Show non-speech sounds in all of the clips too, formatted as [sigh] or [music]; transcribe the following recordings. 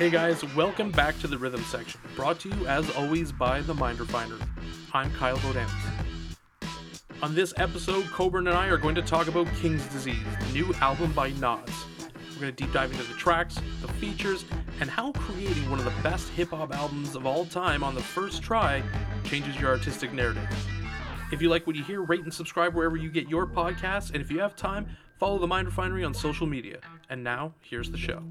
Hey guys, welcome back to the Rhythm Section, brought to you as always by The Mind Refinery. I'm Kyle Bodanis. On this episode, Coburn and I are going to talk about King's Disease, the new album by Nas. We're going to deep dive into the tracks, the features, and how creating one of the best hip hop albums of all time on the first try changes your artistic narrative. If you like what you hear, rate and subscribe wherever you get your podcasts, and if you have time, follow The Mind Refinery on social media. And now, here's the show.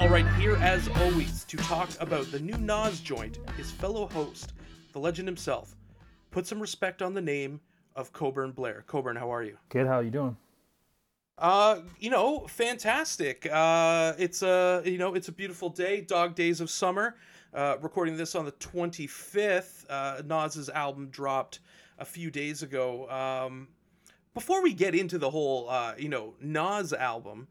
All right, here as always to talk about the new Nas joint, his fellow host, the legend himself. Put some respect on the name of Coburn Blair. Coburn, how are you? Good. How are you doing? Uh, you know, fantastic. Uh, it's a you know it's a beautiful day, dog days of summer. Uh, recording this on the 25th. Uh, Nas's album dropped a few days ago. Um, before we get into the whole uh, you know Nas album,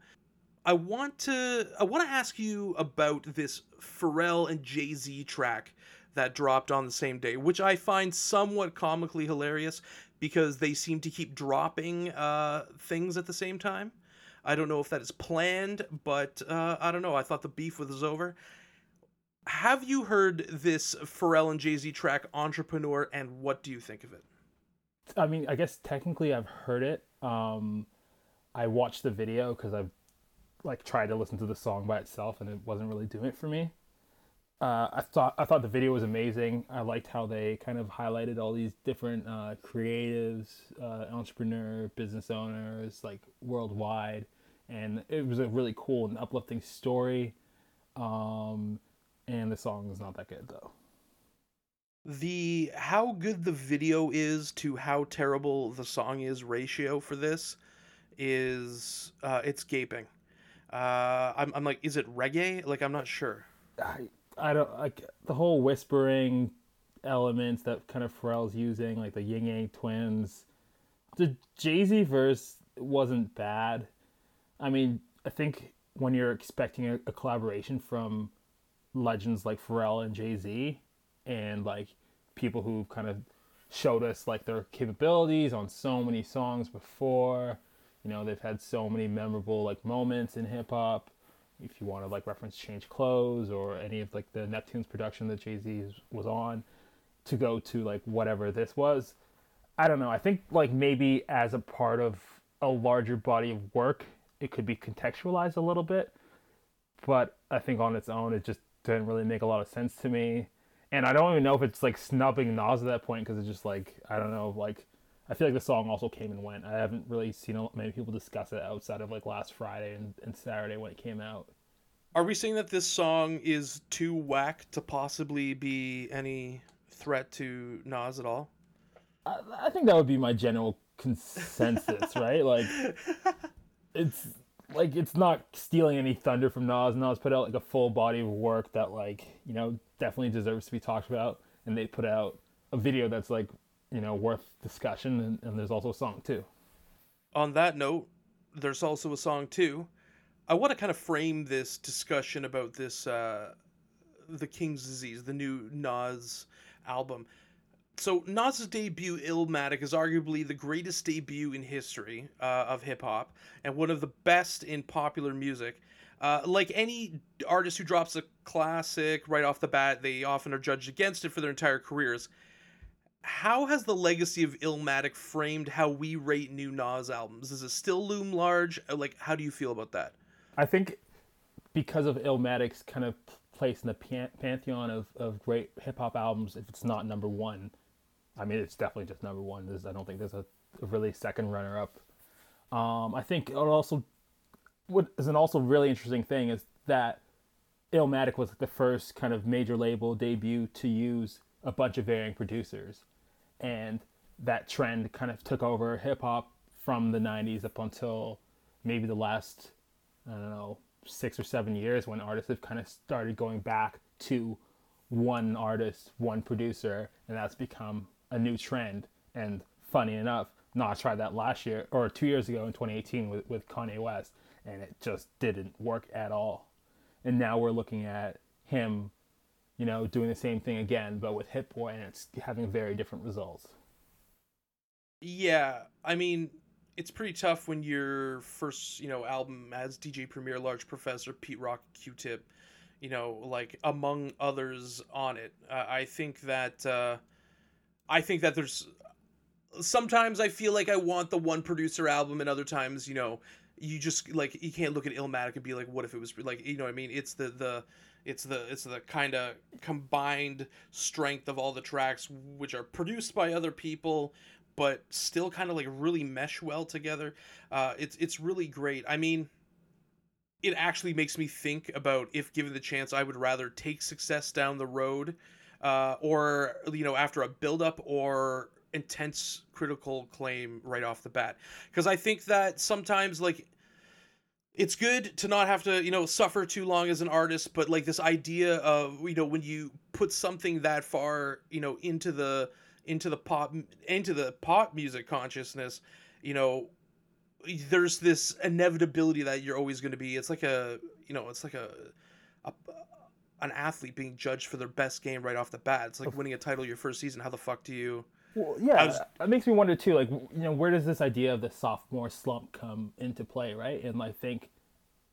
I want to I want to ask you about this Pharrell and Jay Z track that dropped on the same day, which I find somewhat comically hilarious because they seem to keep dropping uh, things at the same time. I don't know if that is planned, but uh, I don't know. I thought the beef was over. Have you heard this Pharrell and Jay Z track, Entrepreneur, and what do you think of it? I mean, I guess technically I've heard it. Um, I watched the video because I've like tried to listen to the song by itself, and it wasn't really doing it for me. Uh, I thought I thought the video was amazing. I liked how they kind of highlighted all these different uh, creatives, uh, entrepreneur, business owners, like worldwide, and it was a really cool and uplifting story. Um, and the song is not that good though. The how good the video is to how terrible the song is ratio for this is uh, it's gaping. Uh, I'm I'm like, is it reggae? Like I'm not sure. I I don't like the whole whispering elements that kind of Pharrell's using, like the Ying Yang Twins. The Jay Z verse wasn't bad. I mean, I think when you're expecting a, a collaboration from legends like Pharrell and Jay Z, and like people who've kind of showed us like their capabilities on so many songs before. You know, they've had so many memorable like moments in hip hop if you want to like reference Change Clothes or any of like the Neptunes production that Jay Z was on, to go to like whatever this was. I don't know. I think like maybe as a part of a larger body of work, it could be contextualized a little bit, but I think on its own it just didn't really make a lot of sense to me. And I don't even know if it's like snubbing Nas at that point because it's just like I don't know like I feel like the song also came and went. I haven't really seen many people discuss it outside of like last Friday and, and Saturday when it came out. Are we saying that this song is too whack to possibly be any threat to Nas at all? I, I think that would be my general consensus, [laughs] right? Like, it's like it's not stealing any thunder from Nas. Nas put out like a full body of work that like you know definitely deserves to be talked about, and they put out a video that's like you know worth discussion, and, and there's also a song too. On that note, there's also a song too. I want to kind of frame this discussion about this, uh, the King's Disease, the new Nas album. So Nas's debut, Illmatic, is arguably the greatest debut in history uh, of hip hop and one of the best in popular music. Uh, like any artist who drops a classic right off the bat, they often are judged against it for their entire careers how has the legacy of Illmatic framed how we rate new Nas albums? Does it still loom large? Uh, like, how do you feel about that? I think because of Illmatic's kind of place in the pan- pantheon of, of great hip hop albums, if it's not number one, I mean, it's definitely just number one. There's, I don't think there's a, a really second runner up. Um, I think it also, what is an also really interesting thing is that Illmatic was the first kind of major label debut to use a bunch of varying producers and that trend kind of took over hip hop from the 90s up until maybe the last I don't know six or seven years when artists have kind of started going back to one artist, one producer, and that's become a new trend. And funny enough, Nas, I tried that last year or two years ago in 2018 with, with Kanye West, and it just didn't work at all. And now we're looking at him you know, doing the same thing again, but with Hit Boy, and it's having very different results. Yeah, I mean, it's pretty tough when your first you know album as DJ Premier, Large Professor, Pete Rock, Q-Tip, you know, like among others on it. Uh, I think that uh, I think that there's sometimes I feel like I want the one producer album, and other times, you know, you just like you can't look at Illmatic and be like, what if it was like you know what I mean? It's the the it's the it's the kind of combined strength of all the tracks which are produced by other people but still kind of like really mesh well together. Uh, it's it's really great. I mean, it actually makes me think about if given the chance, I would rather take success down the road, uh, or you know after a build up or intense critical claim right off the bat. Because I think that sometimes like it's good to not have to you know suffer too long as an artist but like this idea of you know when you put something that far you know into the into the pop into the pop music consciousness you know there's this inevitability that you're always going to be it's like a you know it's like a, a an athlete being judged for their best game right off the bat. It's like winning a title your first season. How the fuck do you well, yeah, was, that makes me wonder too. Like, you know, where does this idea of the sophomore slump come into play, right? And I think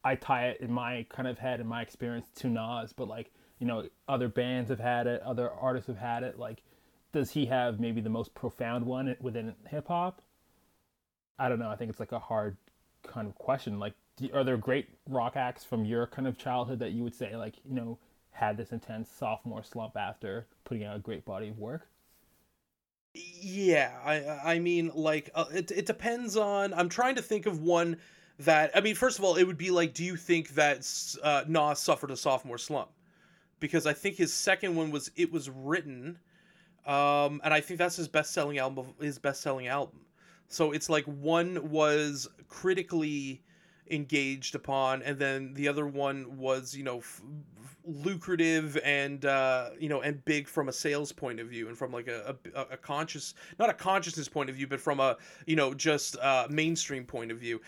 I tie it in my kind of head and my experience to Nas, but like, you know, other bands have had it, other artists have had it. Like, does he have maybe the most profound one within hip hop? I don't know. I think it's like a hard kind of question. Like, are there great rock acts from your kind of childhood that you would say, like, you know, had this intense sophomore slump after putting out a great body of work? Yeah, I I mean, like, uh, it it depends on. I'm trying to think of one that. I mean, first of all, it would be like, do you think that uh, Nas suffered a sophomore slump? Because I think his second one was it was written um, and I think that's his best selling album. His best selling album. So it's like one was critically engaged upon, and then the other one was you know f- lucrative and uh, you know and big from a sales point of view and from like a, a, a conscious not a consciousness point of view, but from a you know just uh, mainstream point of view.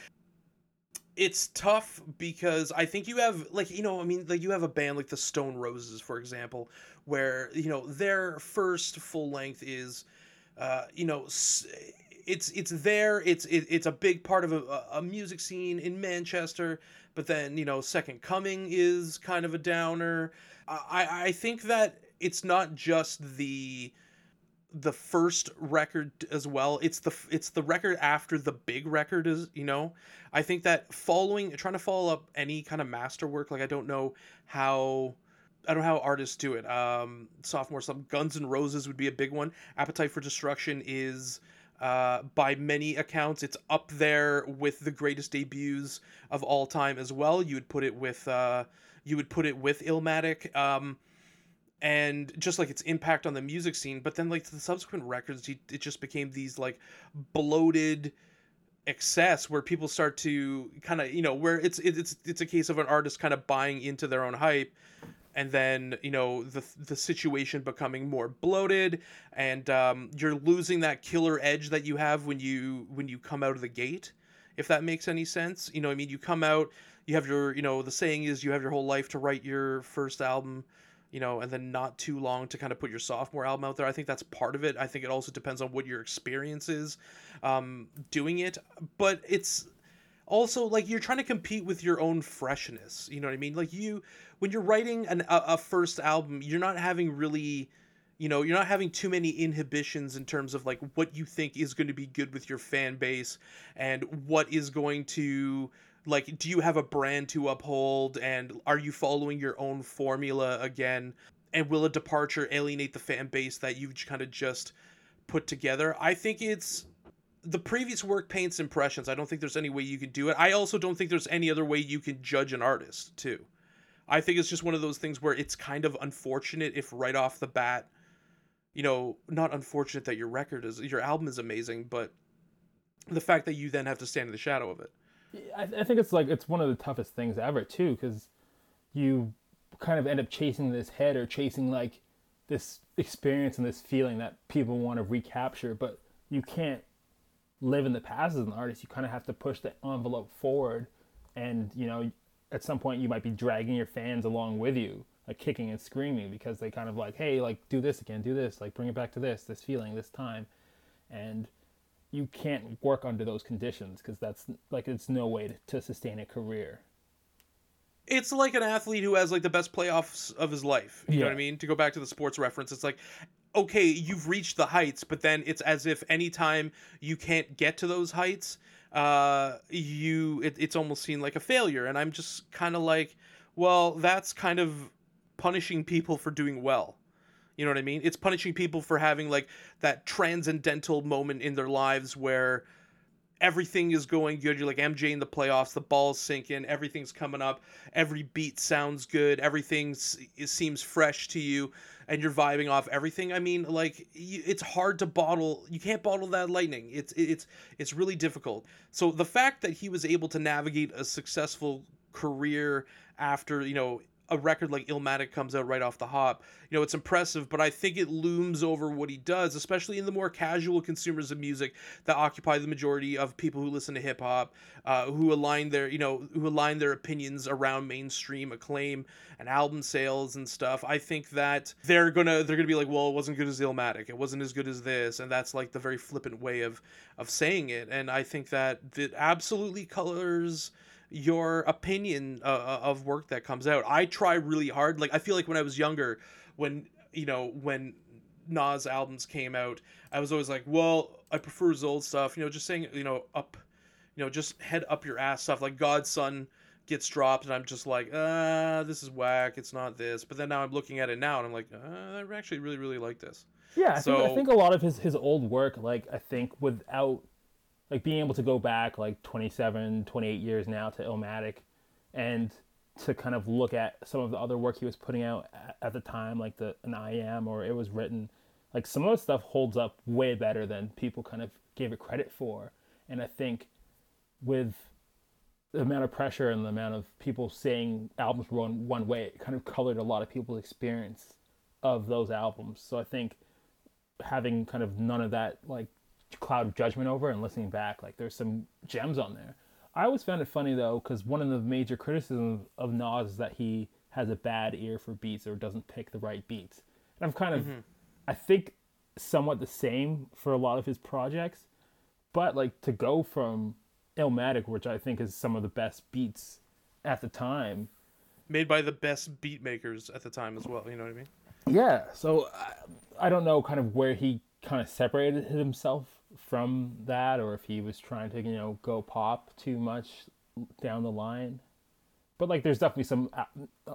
It's tough because I think you have like you know I mean like you have a band like the Stone Roses for example where you know their first full length is uh, you know it's it's there it's it, it's a big part of a, a music scene in Manchester but then you know Second Coming is kind of a downer I I think that it's not just the the first record as well it's the it's the record after the big record is you know i think that following trying to follow up any kind of masterwork like i don't know how I don't know how artists do it. Um, sophomore some Guns N' Roses would be a big one. Appetite for Destruction is, uh, by many accounts, it's up there with the greatest debuts of all time as well. You would put it with, uh, you would put it with Illmatic. Um, and just like its impact on the music scene, but then like the subsequent records, it just became these like bloated excess where people start to kind of you know where it's it's it's a case of an artist kind of buying into their own hype and then you know the the situation becoming more bloated and um, you're losing that killer edge that you have when you when you come out of the gate if that makes any sense. You know i mean? You come out you have your you know the saying is you have your whole life to write your first album you know and then not too long to kind of put your sophomore album out there. I think that's part of it. I think it also depends on what your experience is um, doing it. But it's also like you're trying to compete with your own freshness you know what i mean? Like you when you're writing an, a, a first album you're not having really you know you're not having too many inhibitions in terms of like what you think is going to be good with your fan base and what is going to like do you have a brand to uphold and are you following your own formula again? And will a departure alienate the fan base that you've kind of just put together? I think it's the previous work paints impressions. I don't think there's any way you can do it. I also don't think there's any other way you can judge an artist, too. I think it's just one of those things where it's kind of unfortunate if right off the bat, you know, not unfortunate that your record is your album is amazing, but the fact that you then have to stand in the shadow of it. I, I think it's like it's one of the toughest things ever too, because you kind of end up chasing this head or chasing like this experience and this feeling that people want to recapture, but you can't live in the past as an artist. You kind of have to push the envelope forward, and you know, at some point you might be dragging your fans along with you, like kicking and screaming because they kind of like, hey, like do this again, do this, like bring it back to this, this feeling, this time, and you can't work under those conditions because that's like it's no way to, to sustain a career. It's like an athlete who has like the best playoffs of his life. You know what I mean? To go back to the sports reference, it's like, okay, you've reached the heights, but then it's as if anytime you can't get to those heights, uh, you it, it's almost seen like a failure. And I'm just kind of like, well, that's kind of punishing people for doing well. You know what I mean? It's punishing people for having like that transcendental moment in their lives where everything is going good. You're like MJ in the playoffs, the ball's sinking, everything's coming up, every beat sounds good, everything seems fresh to you, and you're vibing off everything. I mean, like it's hard to bottle. You can't bottle that lightning. It's it's it's really difficult. So the fact that he was able to navigate a successful career after you know a record like Illmatic comes out right off the hop, you know, it's impressive, but I think it looms over what he does, especially in the more casual consumers of music that occupy the majority of people who listen to hip hop, uh, who align their, you know, who align their opinions around mainstream acclaim and album sales and stuff. I think that they're gonna they're gonna be like, well, it wasn't good as Illmatic, it wasn't as good as this, and that's like the very flippant way of of saying it. And I think that it absolutely colors your opinion uh, of work that comes out. I try really hard. Like I feel like when I was younger, when you know when Nas albums came out, I was always like, well, I prefer his old stuff. You know, just saying, you know, up, you know, just head up your ass stuff. Like God's Son gets dropped, and I'm just like, uh, this is whack. It's not this. But then now I'm looking at it now, and I'm like, uh, I actually really really like this. Yeah, I, think, I think a lot of his, his old work, like I think without like being able to go back like 27, 28 years now to Illmatic and to kind of look at some of the other work he was putting out at, the time, like the an I am or it was written, like some of the stuff holds up way better than people kind of gave it credit for. And I think with the amount of pressure and the amount of people saying albums were one, one way, it kind of colored a lot of people's experience of those albums. So I think having kind of none of that like cloud of judgment over and listening back, like there's some gems on there. I always found it funny though, because one of the major criticisms of Nas is that he has a bad ear for beats or doesn't pick the right beats. And I'm kind of, mm-hmm. I think, somewhat the same for a lot of his projects. But like to go from Illmatic, which I think is some of the best beats at the time, Made by the best beat makers at the time as well. You know what I mean? Yeah, so I, I don't know kind of where he kind of separated himself from that or if he was trying to, you know, go pop too much down the line. But like there's definitely some uh,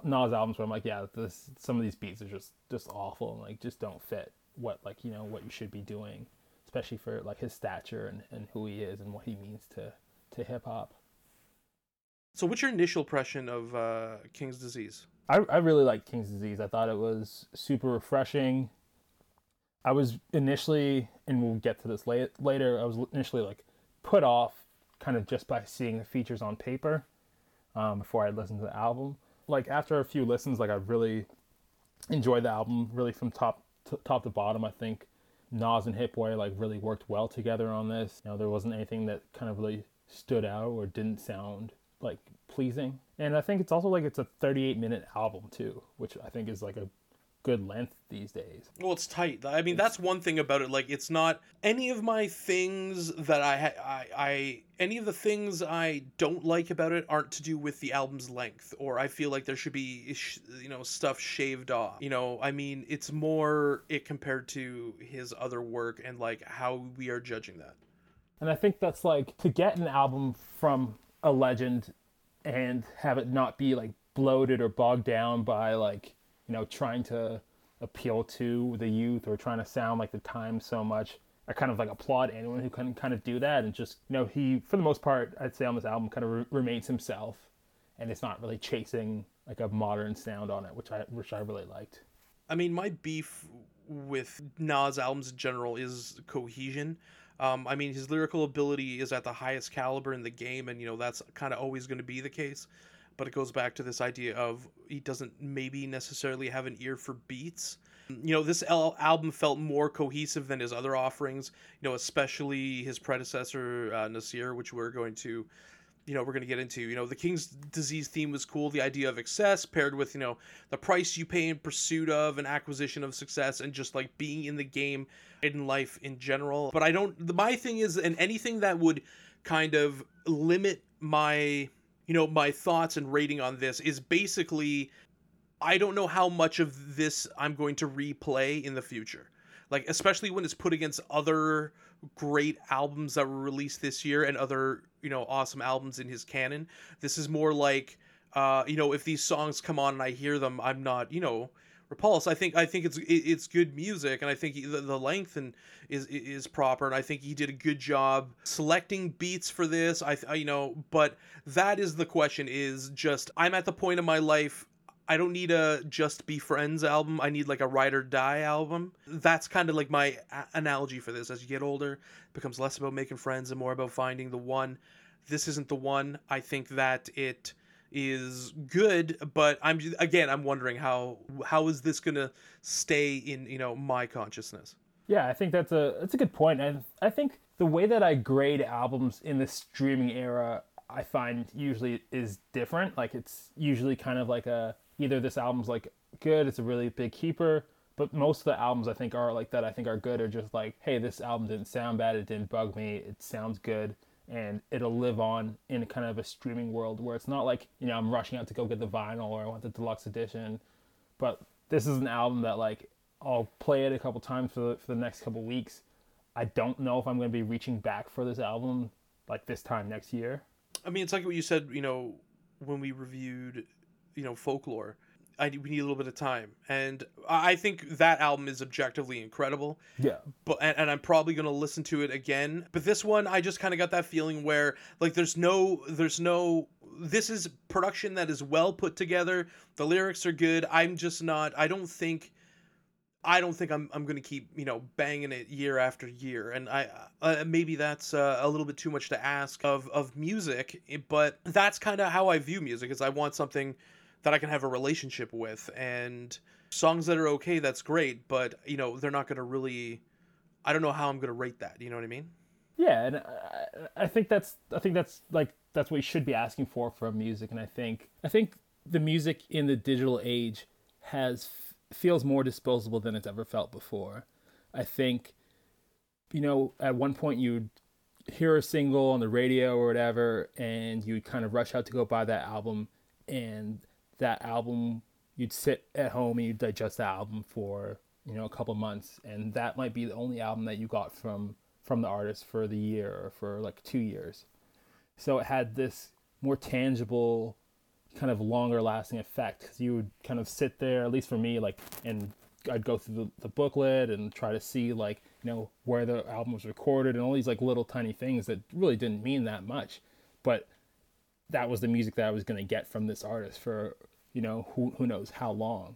Nas albums where I'm like, yeah, this some of these beats are just just awful and like just don't fit what like, you know, what you should be doing, especially for like his stature and, and who he is and what he means to to hip hop. So, what's your initial impression of uh, King's Disease? I, I really like King's Disease. I thought it was super refreshing. I was initially, and we'll get to this late, later, I was initially like put off kind of just by seeing the features on paper um, before I listened to the album. Like after a few listens, like I really enjoyed the album, really from top to, top to bottom. I think Nas and Hit Boy like really worked well together on this. You know, there wasn't anything that kind of really stood out or didn't sound like pleasing. And I think it's also like it's a 38 minute album too, which I think is like a good length these days. Well, it's tight. I mean, that's one thing about it. Like, it's not any of my things that I, ha- I, I, any of the things I don't like about it aren't to do with the album's length, or I feel like there should be, you know, stuff shaved off. You know, I mean, it's more it compared to his other work and like how we are judging that. And I think that's like to get an album from a legend and have it not be like bloated or bogged down by like, you know, trying to appeal to the youth or trying to sound like the time so much. I kind of like applaud anyone who can kind of do that and just, you know, he, for the most part, I'd say on this album kind of re- remains himself and it's not really chasing like a modern sound on it, which I, which I really liked. I mean, my beef with Nas albums in general is cohesion. Um, I mean, his lyrical ability is at the highest caliber in the game, and you know that's kind of always going to be the case. But it goes back to this idea of he doesn't maybe necessarily have an ear for beats. You know, this al- album felt more cohesive than his other offerings. You know, especially his predecessor uh, Nasir, which we're going to you know we're going to get into you know the king's disease theme was cool the idea of excess paired with you know the price you pay in pursuit of an acquisition of success and just like being in the game in life in general but i don't The my thing is and anything that would kind of limit my you know my thoughts and rating on this is basically i don't know how much of this i'm going to replay in the future. Like especially when it's put against other great albums that were released this year and other you know awesome albums in his canon. This is more like uh you know if these songs come on and i hear them i'm not you know repulsed i think i think it's it's good music and i think the, the length and is is proper and i think he did a good job selecting beats for this i you know but that is the question is just i'm at the point of my life I don't need a just be friends album. I need like a ride or die album. That's kind of like my a- analogy for this. As you get older, becomes less about making friends and more about finding the one. This isn't the one. I think that it is good, but I'm again I'm wondering how how is this going to stay in, you know, my consciousness. Yeah, I think that's a that's a good point. And I think the way that I grade albums in the streaming era I find usually is different. Like it's usually kind of like a either this album's like good, it's a really big keeper, but most of the albums I think are like that I think are good are just like, hey, this album didn't sound bad, it didn't bug me, it sounds good, and it'll live on in kind of a streaming world where it's not like, you know, I'm rushing out to go get the vinyl or I want the deluxe edition. But this is an album that like I'll play it a couple times for the, for the next couple weeks. I don't know if I'm going to be reaching back for this album like this time next year. I mean, it's like what you said, you know, when we reviewed you know folklore. I we need a little bit of time, and I think that album is objectively incredible. Yeah, but and, and I'm probably gonna listen to it again. But this one, I just kind of got that feeling where like there's no there's no this is production that is well put together. The lyrics are good. I'm just not. I don't think. I don't think I'm I'm gonna keep you know banging it year after year, and I uh, maybe that's uh, a little bit too much to ask of of music, but that's kind of how I view music. Is I want something that I can have a relationship with. And songs that are okay, that's great, but you know, they're not going to really I don't know how I'm going to rate that, you know what I mean? Yeah, and I, I think that's I think that's like that's what you should be asking for from music and I think I think the music in the digital age has feels more disposable than it's ever felt before. I think you know, at one point you'd hear a single on the radio or whatever and you'd kind of rush out to go buy that album and that album you'd sit at home and you'd digest that album for you know a couple months and that might be the only album that you got from from the artist for the year or for like two years. So it had this more tangible kind of longer lasting effect because you would kind of sit there at least for me like and i'd go through the, the booklet and try to see like you know where the album was recorded and all these like little tiny things that really didn't mean that much. But that was the music that I was going to get from this artist for, you know, who, who knows how long.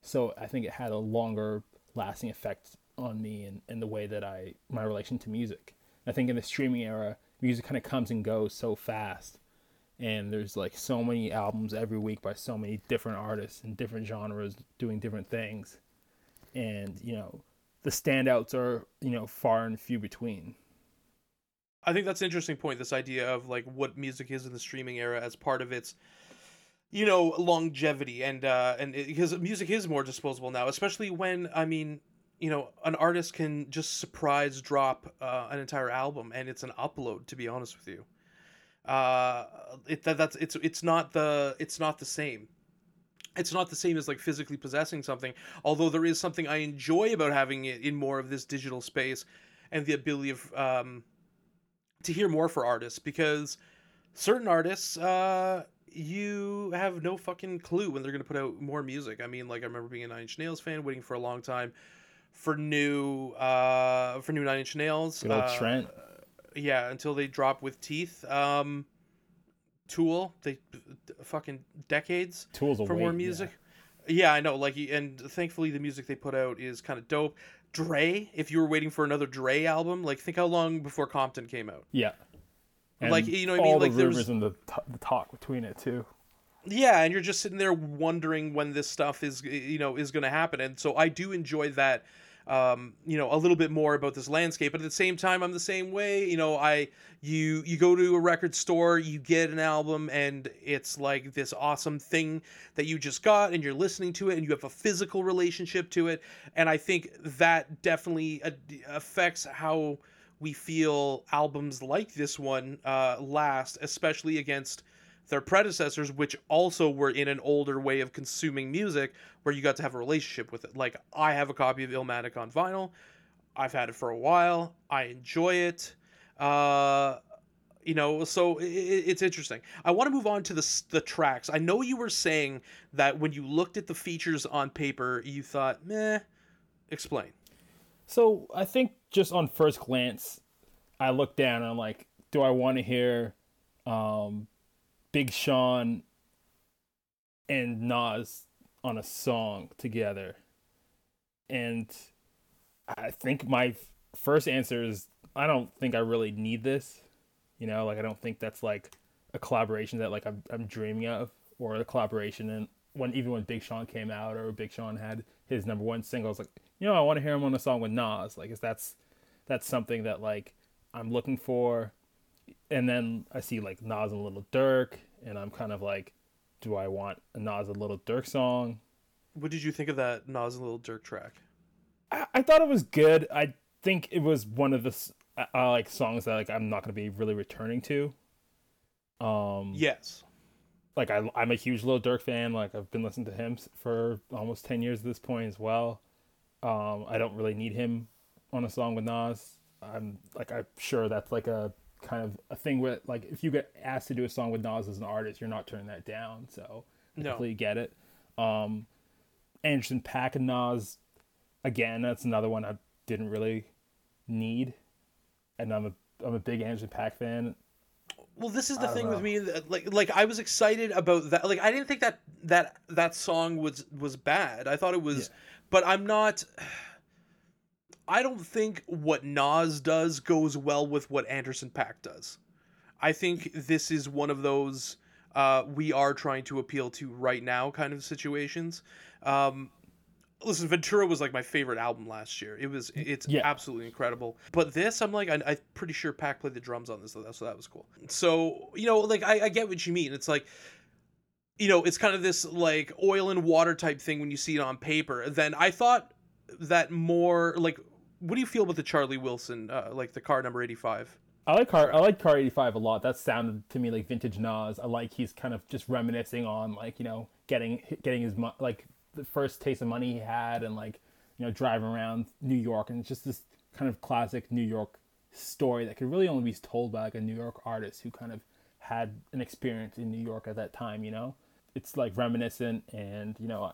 So I think it had a longer lasting effect on me and, and the way that I, my relation to music. I think in the streaming era, music kind of comes and goes so fast. And there's like so many albums every week by so many different artists and different genres doing different things. And, you know, the standouts are, you know, far and few between. I think that's an interesting point. This idea of like what music is in the streaming era as part of its, you know, longevity and uh, and because music is more disposable now, especially when I mean, you know, an artist can just surprise drop uh, an entire album and it's an upload. To be honest with you, uh, it that, that's it's it's not the it's not the same it's not the same as like physically possessing something although there is something i enjoy about having it in more of this digital space and the ability of um, to hear more for artists because certain artists uh you have no fucking clue when they're going to put out more music. I mean, like I remember being a Nine Inch Nails fan, waiting for a long time for new uh for new Nine Inch Nails. Good old uh, Trent. Yeah, until they drop with Teeth. Um Tool, they fucking decades Tool's for wait, more music. Yeah. yeah, I know. Like, and thankfully the music they put out is kind of dope. Dre, if you were waiting for another Dre album, like think how long before Compton came out. Yeah. And like you know what I all mean? Like the rumors there's and the, t- the talk between it too. yeah, and you're just sitting there wondering when this stuff is you know is going to happen. And so I do enjoy that um, you know, a little bit more about this landscape. But at the same time, I'm the same way. You know, I you you go to a record store, you get an album, and it's like this awesome thing that you just got, and you're listening to it, and you have a physical relationship to it. And I think that definitely affects how we feel albums like this one uh, last, especially against their predecessors, which also were in an older way of consuming music where you got to have a relationship with it. Like, I have a copy of Illmatic on vinyl. I've had it for a while. I enjoy it. Uh, you know, so it, it's interesting. I want to move on to the the tracks. I know you were saying that when you looked at the features on paper, you thought, meh. Explain. So I think just on first glance, I look down and I'm like, do I want to hear um, Big Sean and Nas on a song together. And I think my first answer is I don't think I really need this. You know, like I don't think that's like a collaboration that like I'm I'm dreaming of or a collaboration and when even when Big Sean came out or Big Sean had his number one single, I was like, you know, I want to hear him on a song with Nas. Like, is that's that's something that like I'm looking for and then I see like Nas and Lil Durk, and I'm kind of like, do I want a Nas and Lil Durk song? What did you think of that Nas and Lil Durk track? I, I thought it was good. I think it was one of the uh, like songs that like I'm not gonna be really returning to. Um. Yes. Like I, I'm a huge Lil Durk fan. Like I've been listening to him for almost ten years at this point as well. Um, I don't really need him on a song with Nas. I'm like I'm sure that's like a kind of a thing where like if you get asked to do a song with Nas as an artist, you're not turning that down. So I no. completely get it. Um, Anderson .Paak and Nas, again, that's another one I didn't really need, and I'm a I'm a big Anderson .Paak fan. Well, this is the thing know. with me. Like, like I was excited about that. Like, I didn't think that that that song was was bad. I thought it was, yeah. but I'm not. I don't think what Nas does goes well with what Anderson .Paak does. I think this is one of those uh, we are trying to appeal to right now kind of situations. Um, listen, Ventura was like my favorite album last year. It was it's yeah. absolutely incredible. But this, I'm like, I, am pretty sure Pack played the drums on this, so that was cool. So you know, like I, I get what you mean. It's like you know, it's kind of this like oil and water type thing when you see it on paper. Then I thought that more like what do you feel about the Charlie Wilson, uh, like the car number eighty five? I like car. I like car eighty five a lot. That sounded to me like vintage Nas. I like he's kind of just reminiscing on like you know getting getting his like the first taste of money he had and like you know driving around New York and it's just this kind of classic New York story that could really only be told by like a New York artist who kind of had an experience in New York at that time. You know, it's like reminiscent and you know,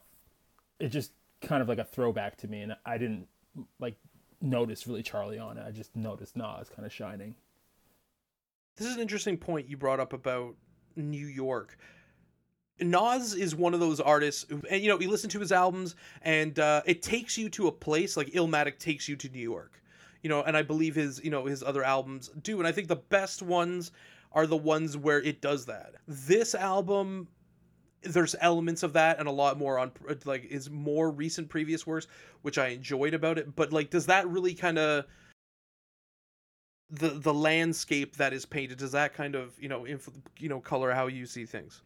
it just kind of like a throwback to me and I didn't like notice really Charlie on it. I just noticed Nas kind of shining. This is an interesting point you brought up about New York. Nas is one of those artists, who, and you know, you listen to his albums, and uh, it takes you to a place like Illmatic takes you to New York, you know, and I believe his, you know, his other albums do, and I think the best ones are the ones where it does that. This album there's elements of that and a lot more on like his more recent previous works which i enjoyed about it but like does that really kind of the the landscape that is painted does that kind of you know inf- you know color how you see things?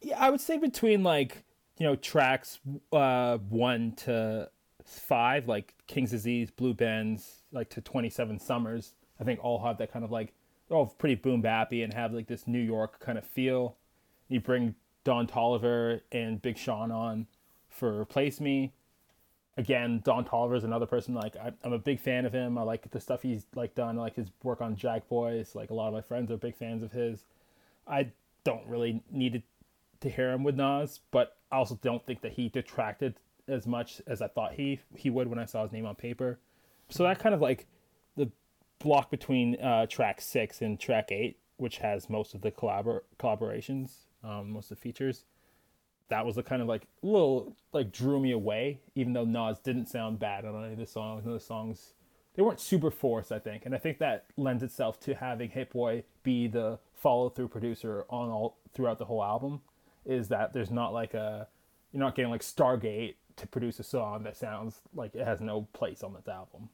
Yeah i would say between like you know tracks uh 1 to 5 like king's disease Blue Benz like to 27 summers i think all have that kind of like they're all pretty boom bappy and have like this new york kind of feel. You bring Don Toliver and Big Sean on for Replace Me. Again, Don Toliver is another person like I, am a big fan of him. I like the stuff he's like done. I like his work on Jack Boys. Like a lot of my friends are big fans of his. I don't really need to hear him with Nas, but I also don't think that he detracted as much as I thought he he would when I saw his name on paper. So that kind of like the block between uh, track six and track eight, which has most of the collabor- collaborations, um, most of the features. That was the kind of like little like drew me away, even though Nas didn't sound bad on any of the songs. None of the songs they weren't super forced, I think, and I think that lends itself to having Hit Boy be the follow through producer on all throughout the whole album. Is that there's not like a you're not getting like Stargate to produce a song that sounds like it has no place on this album.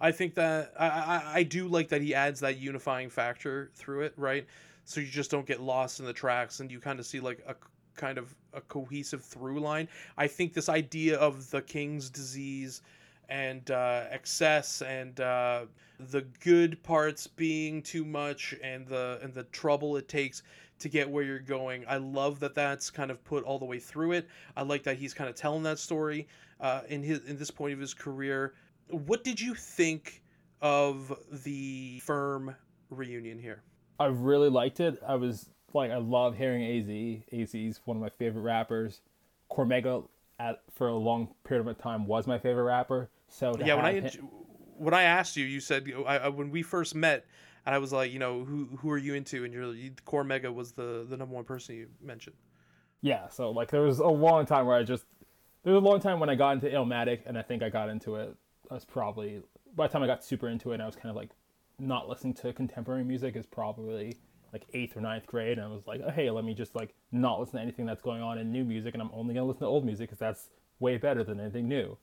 I think that I, I I do like that he adds that unifying factor through it, right? So you just don't get lost in the tracks and you kind of see like a kind of a cohesive through line. I think this idea of the king's disease and uh, excess and uh, the good parts being too much and the and the trouble it takes to get where you're going. I love that that's kind of put all the way through it. I like that he's kind of telling that story uh, in his in this point of his career. What did you think of the firm reunion here? I really liked it. I was like, I love hearing Az. Az's one of my favorite rappers. Cormega at for a long period of time was my favorite rapper. So yeah, when I him... when I asked you, you said I, I, when we first met, and I was like, you know, who who are you into? And you're you, Cormega was the the number one person you mentioned. Yeah, so like there was a long time where I just there was a long time when I got into Illmatic, and I think I got into it. I was probably by the time I got super into it, I was kind of like not listening to contemporary music is probably like eighth or ninth grade, and I was like, oh, hey, let me just like not listen to anything that's going on in new music, and I'm only gonna listen to old music because that's way better than anything new.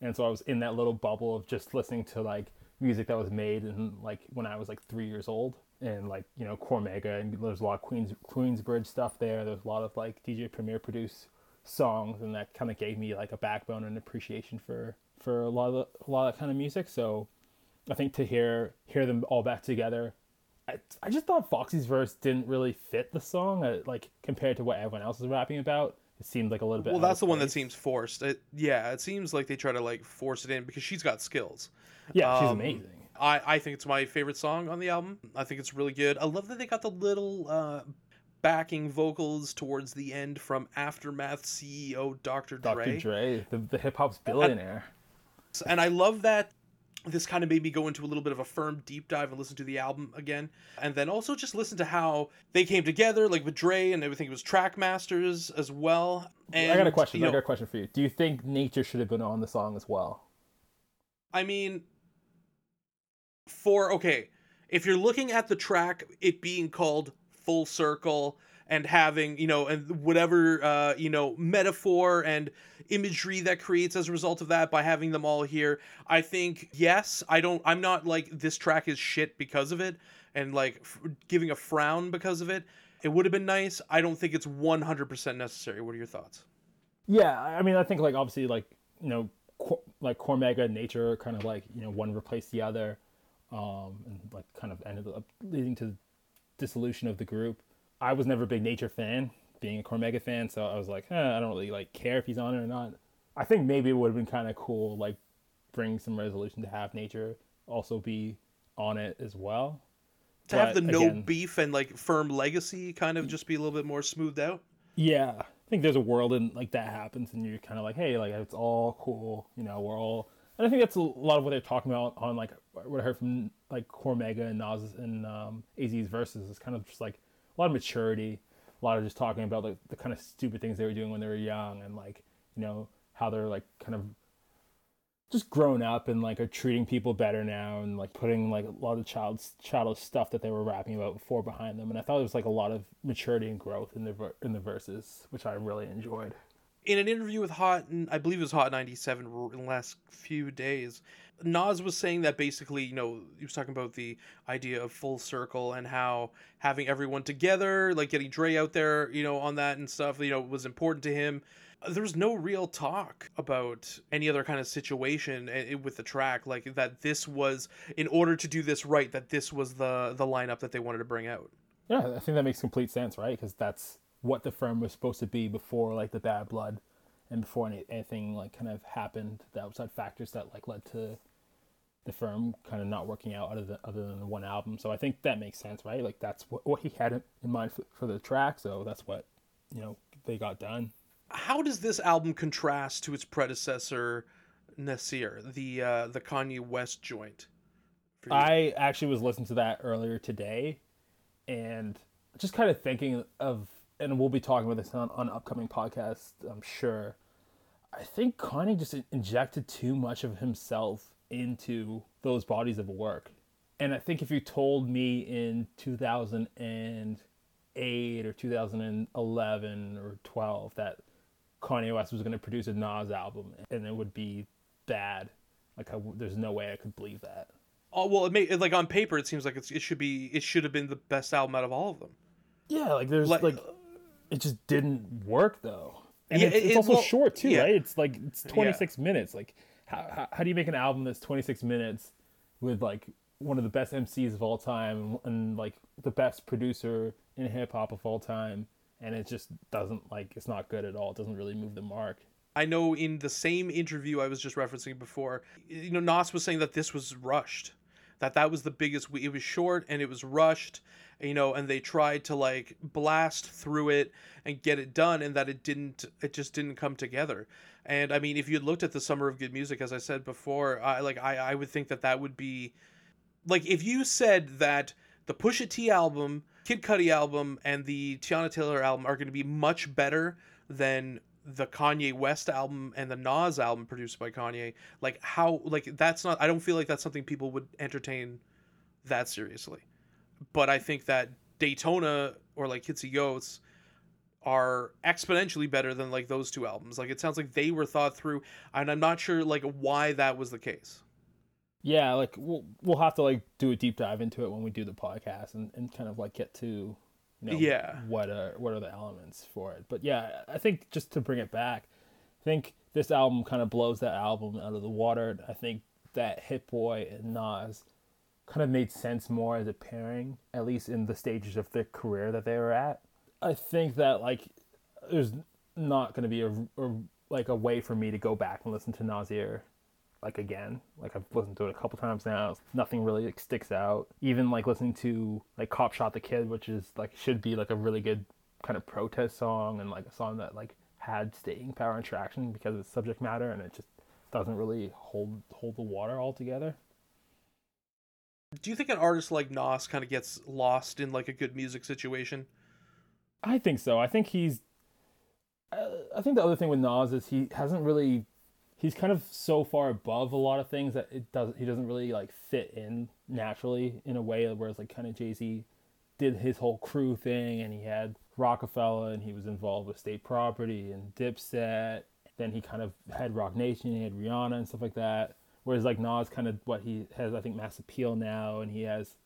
And so I was in that little bubble of just listening to like music that was made and like when I was like three years old, and like you know Cormega, and there's a lot of Queens Queensbridge stuff there. There's a lot of like DJ Premier produced songs, and that kind of gave me like a backbone and appreciation for for a lot of a lot of that kind of music. So I think to hear hear them all back together I, I just thought Foxy's verse didn't really fit the song, uh, like compared to what everyone else is rapping about. It seemed like a little bit. Well, that's the place. one that seems forced. It, yeah, it seems like they try to like force it in because she's got skills. Yeah, um, she's amazing. I, I think it's my favorite song on the album. I think it's really good. I love that they got the little uh, backing vocals towards the end from Aftermath CEO Dr. Dre. Dr. Dre, the, the hip hop's billionaire. And, and I love that this kind of made me go into a little bit of a firm deep dive and listen to the album again. And then also just listen to how they came together like with Dre and everything. It was Trackmasters as well. And, I got a question I got a question for you. Do you think nature should have been on the song as well? I mean for okay if you're looking at the track it being called full circle and having you know and whatever uh, you know metaphor and imagery that creates as a result of that by having them all here. I think yes i don't i'm not like this track is shit because of it and like f- giving a frown because of it. It would have been nice. I don't think it's 100% necessary. What are your thoughts? Yeah i mean i think like obviously like you know Cor- like cormega and nature kind of like you know one replaced the other um and like kind of ended up leading to dissolution of the group I was never a big nature fan, being a Cormega fan, so I was like, eh, I don't really like care if he's on it or not. I think maybe it would have been kind of cool, like bring some resolution to have nature also be on it as well. To but, have the no again, beef and like firm legacy kind of just be a little bit more smoothed out. Yeah, I think there's a world and like that happens, and you're kind of like, hey, like it's all cool, you know, we're all. And I think that's a lot of what they're talking about on like what I heard from like Cormega and Nas and um, AZ's verses is kind of just like a lot of maturity, a lot of just talking about like the kind of stupid things they were doing when they were young, and like you know how they're like kind of just grown up and like are treating people better now and like putting like a lot of child's childish stuff that they were rapping about before behind them. And i thought there was like a lot of maturity and growth in the in the verses which i really enjoyed. In an interview with hot i believe it was hot 97 in the last few days Nas was saying that basically, you know, he was talking about the idea of full circle and how having everyone together, like getting Dre out there, you know, on that and stuff, you know, was important to him. There was no real talk about any other kind of situation eh, eh, with the track, like that. This was in order to do this right. That this was the the lineup that they wanted to bring out. Yeah, I think that makes complete sense, right? Because that's what the firm was supposed to be before, like the bad blood, and before any, anything like kind of happened, the outside factors that like led to the firm kind of not working out other than other than the one album. So I think that makes sense, right? Like that's what, what he had in mind for, for the track. So that's what you know they got done. How does this album contrast to its predecessor, Nasir, the uh, the Kanye West joint? I actually was listening to that earlier today, and just kind of thinking of, and we'll be talking about this on on upcoming podcast, I'm sure. I think Kanye just injected too much of himself into those bodies of work. And I think if you told me in 2008 or 2011 or 12 that Kanye West was going to produce a Nas album and it would be bad. Like, I, there's no way I could believe that. Oh well, it may like on paper it seems like it's, it should be it should have been the best album out of all of them. Yeah, like there's Like- like, it just didn't work though. And Yeah, it's, it- it's also well, short too, yeah. right? It's like it's 26 minutes. Like how, how do you make an album that's 26 minutes with like one of the best MCs of all time and like the best producer in hip hop of all time and it just doesn't like it's not good at all. It doesn't really move the mark. I know in the same interview I was just referencing before, you know, Nas was saying that this was rushed, that that was the biggest. It was short and it was rushed, you know, and they tried to like blast through it and get it done, and that it didn't. It just didn't come together. And I mean, if you looked at the Summer of Good Music, as I said before, I like I I would think that that would be, like, if you said that the Pusha T album, Kid Cudi album, and the Teyana Taylor album are going to be much better than the Kanye West album and the Nas album produced by Kanye. Like how like that's not I don't feel like that's something people would entertain that seriously. But I think that Daytona or like Kids See Ghosts are exponentially better than like those two albums. Like it sounds like they were thought through and I'm not sure like why that was the case. Yeah, like we'll we'll have to like do a deep dive into it when we do the podcast and, and kind of like get to you know Yeah. what are what are the elements for it. But yeah, I think just to bring it back, I think this album kind of blows that album out of the water. I think that Hit Boy and Nas kind of made sense more as a pairing, at least in the stages of their career that they were at. I think that like there's not going to be a, a like a way for me to go back and listen to Nasir like again. Like I've listened to it a couple times now. Nothing really like, sticks out. Even like listening to like Cop Shot the Kid, which is like should be like a really good kind of protest song and like a song that like had staying power and traction because of its subject matter, and it just doesn't really hold hold the water altogether. Do you think an artist like Nas kind of gets lost in like a good music situation? I think so. I think he's. Uh, I think the other thing with Nas is he hasn't really. He's kind of so far above a lot of things that it does. He doesn't really like fit in naturally in a way. Whereas like kind of Jay Z did his whole crew thing, and he had Roc-A-Fella, and he was involved with state property and Dipset. Then he kind of had Roc Nation, he had Rihanna and stuff like that. Whereas like Nas kind of what he has, I think, mass appeal now, and he has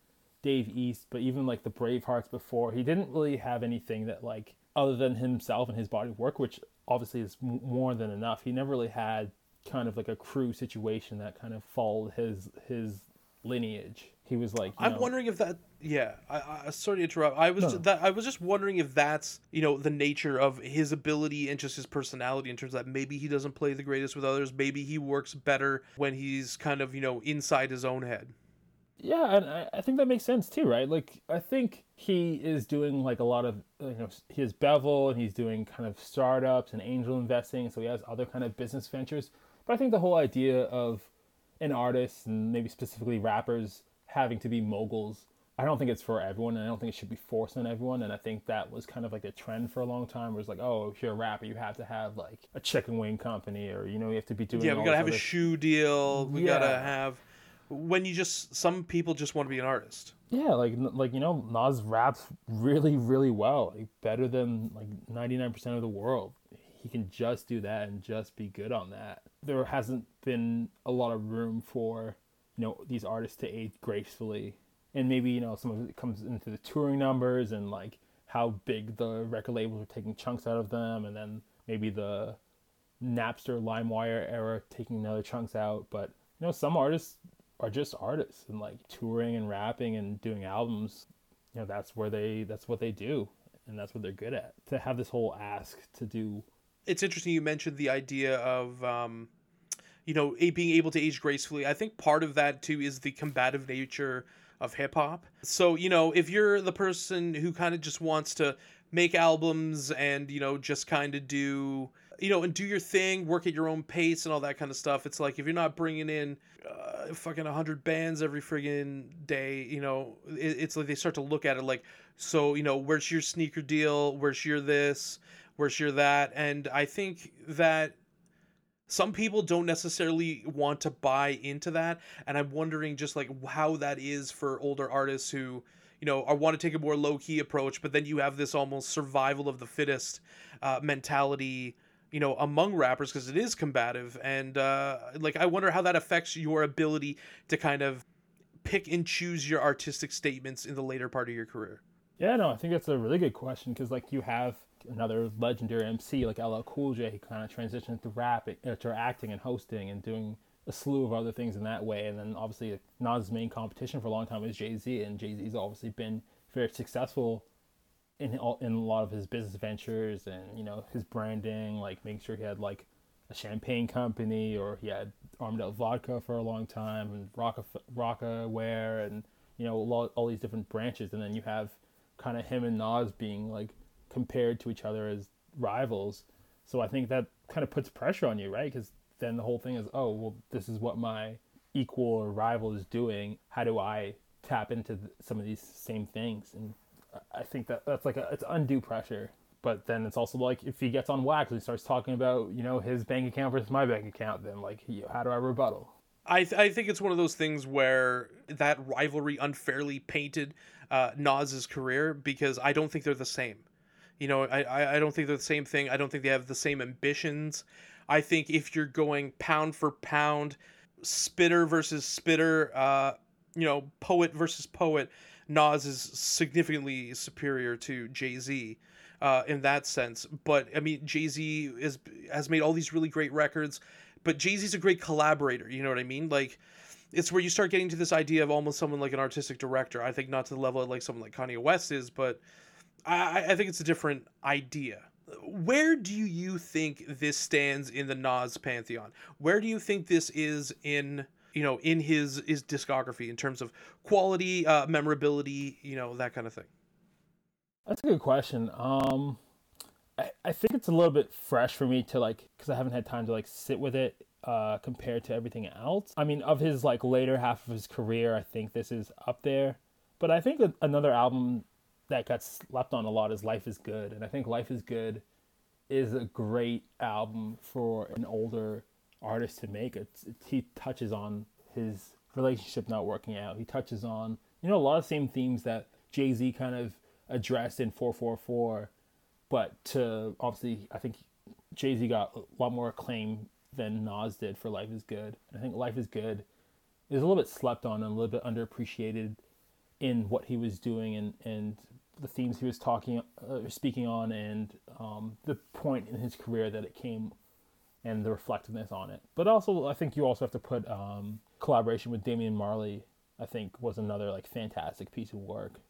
Dave East, but even like the Bravehearts before, he didn't really have anything that like other than himself and his body of work, which obviously is more than enough. He never really had kind of like a crew situation that kind of followed his his lineage. He was like, you I'm know- wondering if that. Yeah, I, I sorry to interrupt. I was No, that I was just wondering if that's you know the nature of his ability and just his personality in terms of that maybe he doesn't play the greatest with others. Maybe he works better when he's kind of you know inside his own head. Yeah, and I, I think that makes sense too, right? Like, I think he is doing like a lot of, uh, you know, his Bevel and he's doing kind of startups and angel investing. So he has other kind of business ventures. But I think the whole idea of an artist and maybe specifically rappers having to be moguls, I don't think it's for everyone. And I don't think it should be forced on everyone. And I think that was kind of like a trend for a long time where it's like, oh, if you're a rapper, you have to have like a chicken wing company or, you know, you have to be doing Yeah, we gotta have a shoe deal. We gotta have when you just some people just want to be an artist. Yeah, like like you know, Nas raps really really well, like better than like ninety nine percent of the world. He can just do that and just be good on that. There hasn't been a lot of room for you know these artists to age gracefully, and maybe you know some of it comes into the touring numbers and like how big the record labels are taking chunks out of them, and then maybe the Napster LimeWire era taking another chunks out. But you know, some artists are just artists and like touring and rapping and doing albums. You know, that's where they that's what they do, and that's what they're good at. To have this whole ask to do, It's interesting you mentioned the idea of um, you know being able to age gracefully. I think part of that too is the combative nature of hip hop. So you know if you're the person who kind of just wants to make albums and you know just kind of do you know and do your thing work at your own pace and all that kind of stuff it's like if you're not bringing in uh, fucking 100 bands every friggin' day you know it, it's like they start to look at it like so you know where's your sneaker deal where's your this where's your that and i think that some people don't necessarily want to buy into that and i'm wondering just like how that is for older artists who you know are want to take a more low-key approach but then you have this almost survival of the fittest uh, mentality you know among rappers because it is combative and uh like i wonder how that affects your ability to kind of pick and choose your artistic statements in the later part of your career. Yeah, no, I think that's a really good question because like you have another legendary MC like LL Cool J, he kind of transitioned to rap, uh, to acting and hosting and doing a slew of other things in that way. And then obviously Nas' main competition for a long time was Jay Z, and Jay Z's obviously been very successful in all, in a lot of his business ventures and you know his branding, like making sure he had like a champagne company or he had Armadale Vodka for a long time and Rocka Rocawear and you know all, all these different branches, and then you have kind of him and Nas being like compared to each other as rivals. So I think that kind of puts pressure on you, right? Because then the whole thing is, oh, well, this is what my equal or rival is doing. How do I tap into th- some of these same things? And I think that that's like a, it's undue pressure. But then it's also like if he gets on wax and he starts talking about you know his bank account versus my bank account, then like he, how do I rebuttal? I, th- I think it's one of those things where that rivalry unfairly painted uh, Nas's career because I don't think they're the same. You know, I, I don't think they're the same thing. I don't think they have the same ambitions. I think if you're going pound for pound, spitter versus spitter, uh, you know, poet versus poet, Nas is significantly superior to Jay Z. Uh, in that sense, but I mean, Jay Z is has made all these really great records, but Jay Z's a great collaborator. You know what I mean? Like, it's where you start getting to this idea of almost someone like an artistic director. I think not to the level of like someone like Kanye West is, but I, I think it's a different idea. Where do you think this stands in the Nas pantheon? Where do you think this is in you know in his his discography in terms of quality, uh, memorability, you know that kind of thing? That's a good question. Um, I, I think it's a little bit fresh for me to like because I haven't had time to like sit with it uh, compared to everything else. I mean, of his like later half of his career, I think this is up there. But I think another album that got slept on a lot is Life is Good, and I think Life is Good is a great album for an older artist to make. It's, it, he touches on his relationship not working out. He touches on you know a lot of same themes that Jay Z kind of addressed in 444, but to obviously I think Jay Z got a lot more acclaim than Nas did for Life is Good. I think Life is Good is a little bit slept on and a little bit underappreciated in what he was doing and, and the themes he was talking uh, speaking on and um, the point in his career that it came and the reflectiveness on it. But also, I think you also have to put um, collaboration with Damian Marley. I think was another like fantastic piece of work.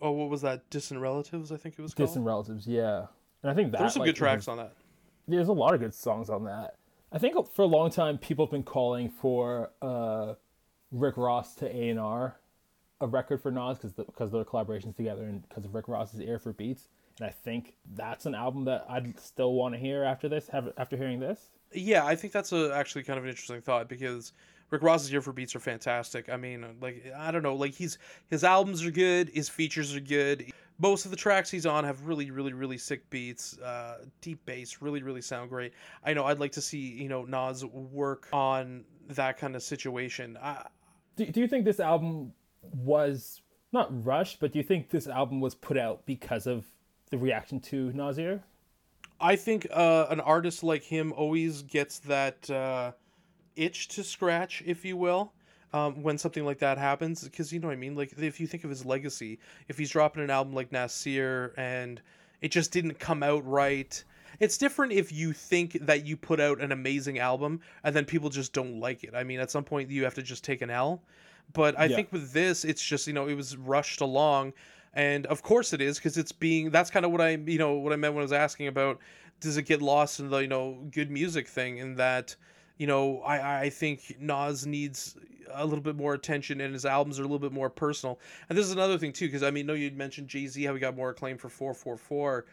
Oh, what was that? Distant Relatives, I think it was called. Distant Relatives, yeah. And I think that there's some like, good tracks on that. Yeah, there's a lot of good songs on that. I think for a long time people have been calling for uh, Rick Ross to A and R a record for Nas because because the, their collaborations together and because of Rick Ross's ear for beats. And I think that's an album that I'd still want to hear after this. Have after hearing this. Yeah, I think that's a, actually kind of an interesting thought because Rick Ross's ear for beats are fantastic. I mean, like I don't know, like he's his albums are good, his features are good. Most of the tracks he's on have really, really, really sick beats, uh, deep bass, really, really sound great. I know I'd like to see you know Nas work on that kind of situation. I, do, do you think this album was not rushed, but do you think this album was put out because of the reaction to Nasir? I think uh, an artist like him always gets that uh, itch to scratch, if you will, um, when something like that happens. Because you know what I mean. Like if you think of his legacy, if he's dropping an album like Nasir and it just didn't come out right. It's different if you think that you put out an amazing album and then people just don't like it. I mean, at some point you have to just take an L. But I yeah. think with this, it's just you know it was rushed along, and of course it is because it's being. That's kind of what I you know what I meant when I was asking about does it get lost in the you know good music thing in that you know I I think Nas needs a little bit more attention and his albums are a little bit more personal. And this is another thing too because I mean, no, you'd mentioned Jay Z how he got more acclaim for four four four.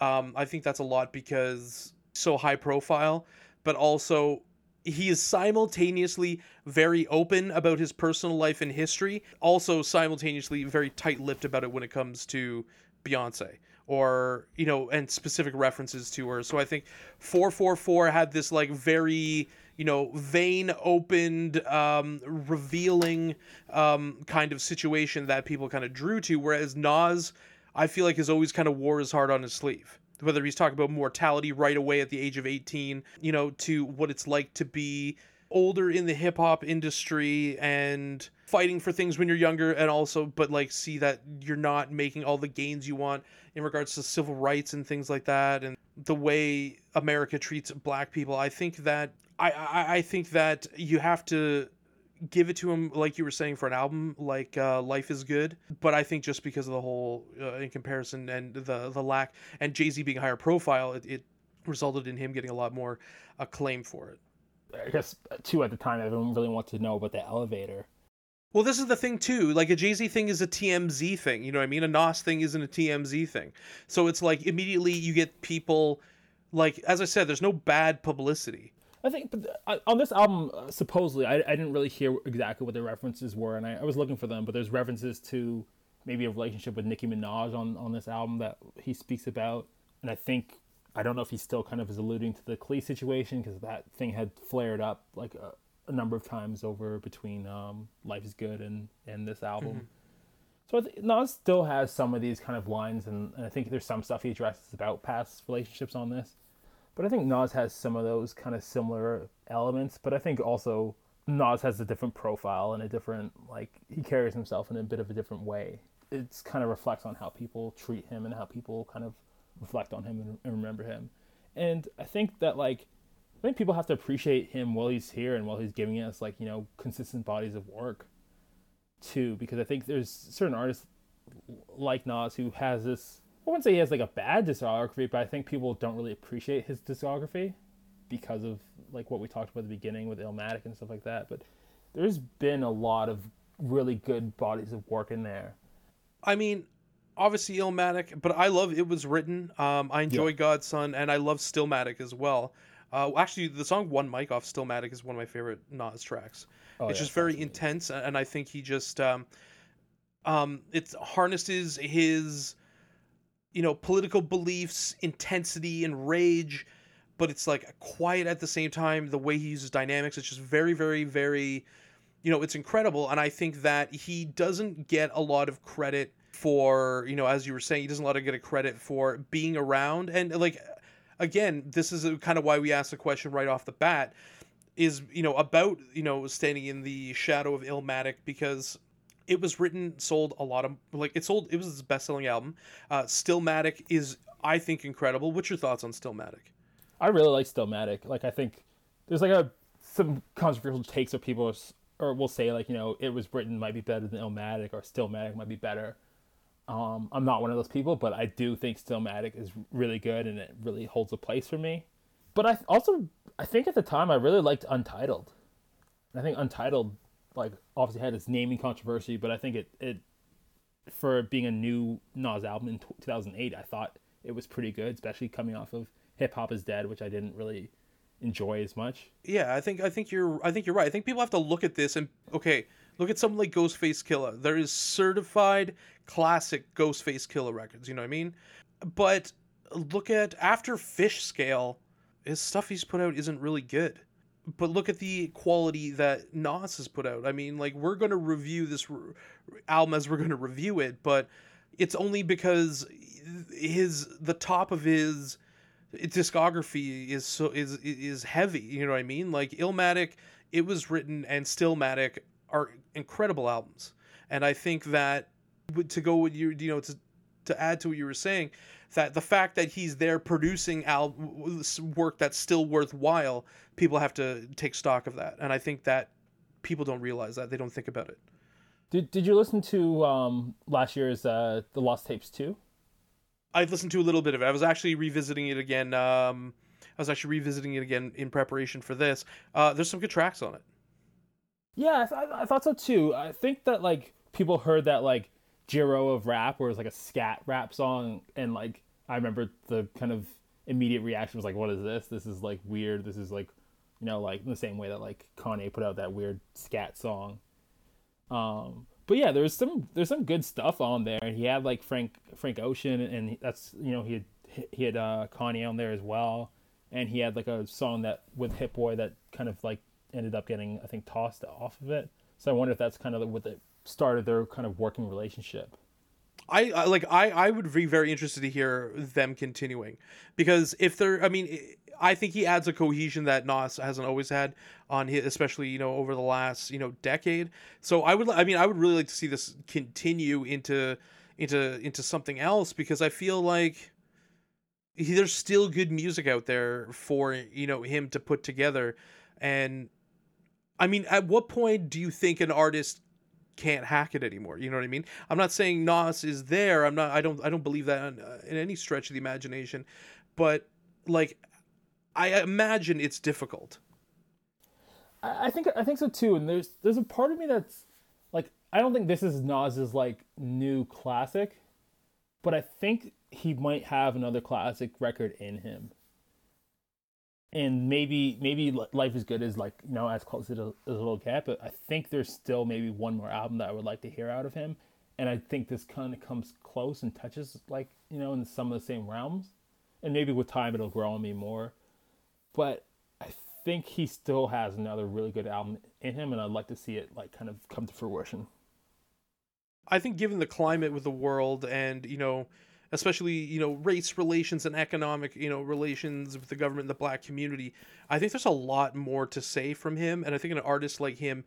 Um, I think that's a lot because so high profile, but also he is simultaneously very open about his personal life and history, also simultaneously very tight-lipped about it when it comes to Beyonce or you know and specific references to her. So I think 444 had this like very you know vein opened um revealing um kind of situation that people kind of drew to whereas Nas I feel like has always kind of wore his heart on his sleeve whether he's talking about mortality right away at the age of 18, you know, to what it's like to be older in the hip hop industry and fighting for things when you're younger and also but like see that you're not making all the gains you want in regards to civil rights and things like that and the way America treats black people. I think that I I, I think that you have to give it to him like you were saying for an album like uh, life is good but i think just because of the whole uh, in comparison and the the lack and jay-z being higher profile it, it resulted in him getting a lot more acclaim for it I guess too at the time everyone really wanted to know about the elevator. Well, this is the thing too. Like a Jay Z thing is a TMZ thing. You know what I mean? A Nas thing isn't a TMZ thing. So it's like immediately you get people, like as I said, there's no bad publicity. I think on this album, uh, supposedly, I, I didn't really hear exactly what the references were, and I, I was looking for them. But there's references to maybe a relationship with Nicki Minaj on on this album that he speaks about, and I think I don't know if he still kind of is alluding to the Kelis situation because that thing had flared up like a, a number of times over between um, Life is Good and, and this album. Mm-hmm. So I think Nas still has some of these kind of lines, and, and I think there's some stuff he addresses about past relationships on this. But I think Nas has some of those kind of similar elements. But I think also Nas has a different profile and a different like he carries himself in a bit of a different way. It's kind of reflects on how people treat him and how people kind of reflect on him and, and remember him. And I think that like I think people have to appreciate him while he's here and while he's giving us like you know consistent bodies of work too because I think there's certain artists like Nas who has this I wouldn't say he has like a bad discography but I think people don't really appreciate his discography because of like what we talked about at the beginning with Illmatic and stuff like that but there's been a lot of really good bodies of work in there I mean obviously Illmatic, but I love It Was Written. Um, I enjoy yeah. God's Son, and I love Stillmatic as well. Uh, actually, the song One Mic off Stillmatic is one of my favorite Nas tracks. Oh, it's yeah, just very absolutely. intense, and I think he just um, um, it harnesses his you know political beliefs, intensity, and rage, but it's like quiet at the same time. The way he uses dynamics, it's just very, very, very, you know, it's incredible. And I think that he doesn't get a lot of credit for you know as you were saying he doesn't let her get a credit for being around and like again this is kind of why we asked the question right off the bat is you know about you know standing in the shadow of Illmatic because it was written sold a lot of like it sold it was his best selling album. Uh Stillmatic is I think incredible. What's your thoughts on Stillmatic? I really like Stillmatic. Like I think there's like a some controversial takes of people or will say like you know it was written might be better than Illmatic or Stillmatic might be better. Um, I'm not one of those people, but I do think Stillmatic is really good and it really holds a place for me. But I also I think at the time I really liked Untitled. I think Untitled like obviously had its naming controversy, but I think it it for being a new Nas album in 2008, I thought it was pretty good, especially coming off of Hip Hop Is Dead, which I didn't really enjoy as much. Yeah, I think I think you're I think you're right. I think people have to look at this and okay, look at something like Ghostface Killah. There is certified classic Ghostface Killah records, you know what I mean? But look at after Fishscale, his stuff he's put out isn't really good. But look at the quality that Nas has put out. I mean, like we're going to review this re- album as we're going to review it, but it's only because his the top of his discography is so is is heavy. You know what I mean? Like Illmatic, it was written, and Stillmatic are incredible albums, and I think that to go with you, you know, to to add to what you were saying, that the fact that he's there producing al- work that's still worthwhile, people have to take stock of that, and I think that people don't realize that they don't think about it. Did Did you listen to um, last year's uh, the Lost Tapes too? I've listened to a little bit of it. I was actually revisiting it again. Um, I was actually revisiting it again in preparation for this. Uh, there's some good tracks on it. Yeah, I, th- I thought so too. I think that like people heard that like Jarreau of rap, where it's like a scat rap song, and like I remember the kind of immediate reaction was like, "What is this? This is like weird. This is like, you know, like the same way that like Kanye put out that weird scat song." Um, but yeah, there's some there's some good stuff on there. He had like Frank Frank Ocean, and that's you know he had he had uh, Kanye on there as well, and he had like a song that with Hit Boy that kind of like ended up getting I think tossed off of it. So I wonder if that's kind of what the started their kind of working relationship. I, I like I I would be very interested to hear them continuing because if they're I mean I think he adds a cohesion that Nas hasn't always had on his especially you know over the last you know decade. So I would I mean I would really like to see this continue into into into something else because I feel like he, there's still good music out there for you know him to put together and I mean at what point do you think an artist can't hack it anymore. You know what I mean? I'm not saying Nas is there. I'm not. I don't. I don't believe that in, uh, in any stretch of the imagination. But like, I imagine it's difficult. I, I think. I think so too. And there's there's a part of me that's like I don't think this is Nas's like new classic, but I think he might have another classic record in him and maybe maybe life is good is like you know as close as a, as a little cat but i think there's still maybe one more album that i would like to hear out of him. And i think this kind of comes close and touches like you know in some of the same realms. And maybe with time it'll grow on me more. But i think he still has another really good album in him and i'd like to see it like kind of come to fruition. I think given the climate with the world and you know especially you know race relations and economic you know relations with the government and the black community i think there's a lot more to say from him. And i think an artist like him